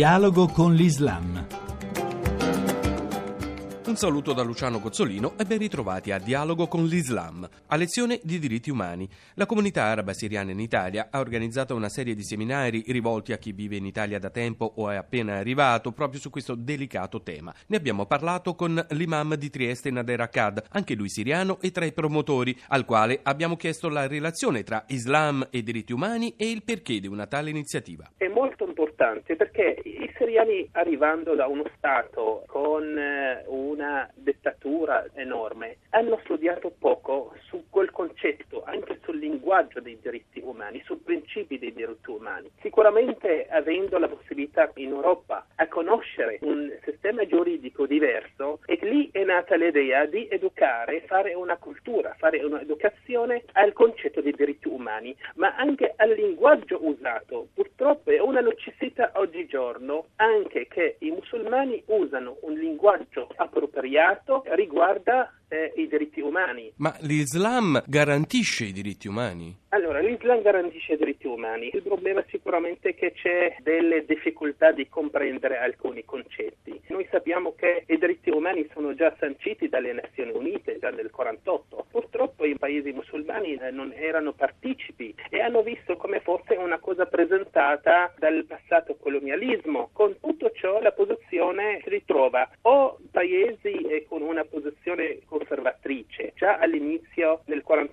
Dialogo con l'Islam. Un saluto da Luciano Cozzolino e ben ritrovati a Dialogo con l'Islam, a lezione di diritti umani. La comunità araba siriana in Italia ha organizzato una serie di seminari rivolti a chi vive in Italia da tempo o è appena arrivato proprio su questo delicato tema. Ne abbiamo parlato con l'imam di Trieste Nader Akkad, anche lui siriano e tra i promotori, al quale abbiamo chiesto la relazione tra Islam e diritti umani e il perché di una tale iniziativa. È molto importante perché i siriani arrivando da uno Stato con eh, un una dettatura enorme, hanno studiato poco su quel concetto, anche sul linguaggio dei diritti umani, sui principi dei diritti umani. Sicuramente avendo la possibilità in Europa a conoscere un sistema giuridico diverso, e lì è nata l'idea di educare, fare una cultura, fare un'educazione al concetto dei diritti umani, ma anche al linguaggio usato. Purtroppo è una necessità oggigiorno anche che i musulmani usano un linguaggio appropriato riguarda eh, i diritti umani. Ma l'Islam garantisce i diritti umani? Allora, l'Islam garantisce i diritti umani. Il problema sicuramente è che c'è delle difficoltà di comprendere alcuni concetti. Noi sappiamo che i diritti umani sono già sanciti dalle Nazioni Unite, già nel 1948. Purtroppo i paesi musulmani eh, non erano partecipi e hanno visto come fosse una cosa presentata dal passato colonialismo. Con tutto ciò la posizione si ritrova o paesi eh, con una posizione conservatrice. Già all'inizio del 48 non è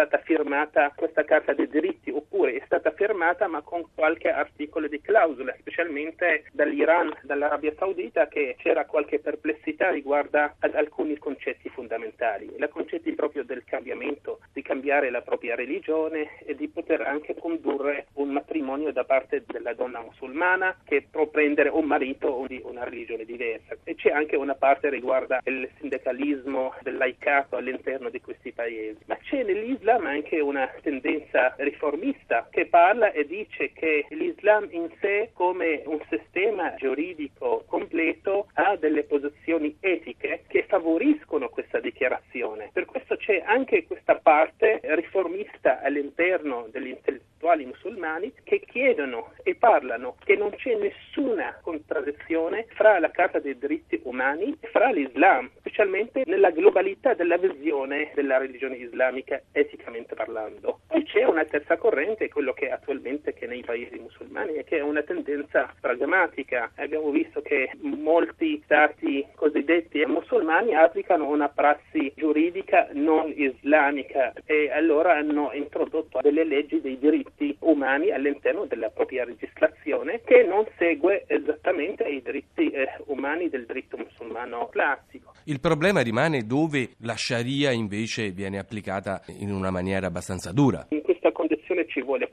stata firmata questa Carta dei diritti, oppure è stata firmata ma con qualche articolo di clausola, specialmente dall'Iran, dall'Arabia Saudita, che c'era qualche perplessità riguardo ad alcuni concetti fondamentali. I concetti proprio del cambiamento, di cambiare la propria religione e di poter anche condurre un matrimonio da parte della donna musulmana che può prendere un marito di una religione diversa. E c'è anche una parte riguardo il sindacalismo del laicato all'interno di questi paesi. Ma c'è nell'Islam anche una tendenza riformista che parla e dice che l'Islam in sé come un sistema giuridico completo ha delle posizioni etiche che favoriscono questa dichiarazione. Per questo c'è anche questa parte riformista all'interno degli intellettuali musulmani che chiedono e parlano che non c'è nessuna contraddizione fra la Carta dei diritti umani e fra l'Islam, specialmente nella globalità della visione della religione islamica eticamente parlando. Poi c'è una terza corrente, quello che attualmente che nei paesi musulmani è che è una tendenza pragmatica. Abbiamo visto che molti stati cosiddetti musulmani applicano una prassi giuridica non islamica e allora hanno introdotto delle leggi dei diritti umani all'interno della propria legislazione che non segue esattamente i diritti eh, umani del diritto musulmano classico. Il problema rimane dove la Sharia invece viene applicata in una maniera abbastanza dura. In questa condizione ci vuole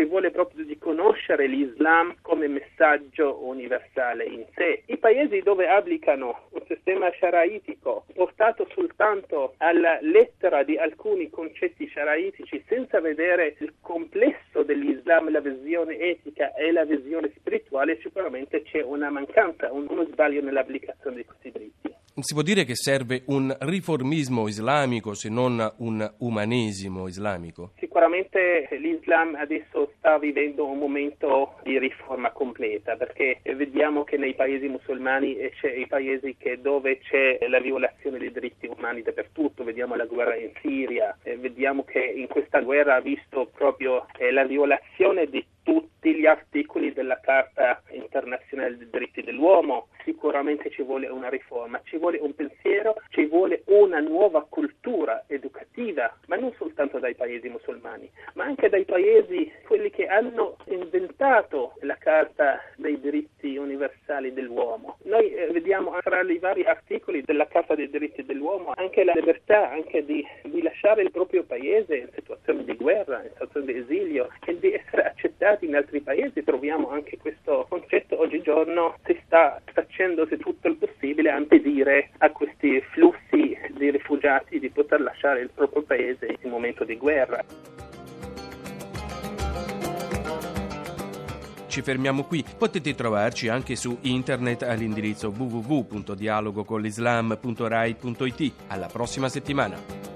ci vuole proprio di conoscere l'Islam come messaggio universale in sé. I paesi dove applicano un sistema sharaitico portato soltanto alla lettera di alcuni concetti sharaitici senza vedere il complesso dell'Islam, la visione etica e la visione spirituale, sicuramente c'è una mancanza, uno sbaglio nell'applicazione di questi diritti. Si può dire che serve un riformismo islamico se non un umanesimo islamico? Sicuramente l'Islam adesso sta vivendo un momento di riforma completa perché vediamo che nei paesi musulmani c'è i paesi dove c'è la violazione dei diritti umani dappertutto, vediamo la guerra in Siria, vediamo che in questa guerra ha visto proprio eh, la violazione di tutti gli articoli della Carta internazionale dei diritti dell'uomo, sicuramente ci vuole una riforma, ci vuole un pensiero, ci vuole una nuova cultura educativa, ma non soltanto dai paesi musulmani, ma anche dai paesi quelli che hanno inventato la Carta dei diritti universali dell'uomo. Noi eh, vediamo tra i vari articoli della Carta dei diritti dell'uomo anche la libertà anche di, di lasciare il proprio paese in situazioni di guerra, in situazioni di esilio e di essere accettati in altri paesi. Troviamo anche questo concetto oggigiorno sta facendosi tutto il possibile a impedire a questi flussi di rifugiati di poter lasciare il proprio paese in momento di guerra. Ci fermiamo qui. Potete trovarci anche su internet all'indirizzo www.dialogoconlislam.rai.it. Alla prossima settimana.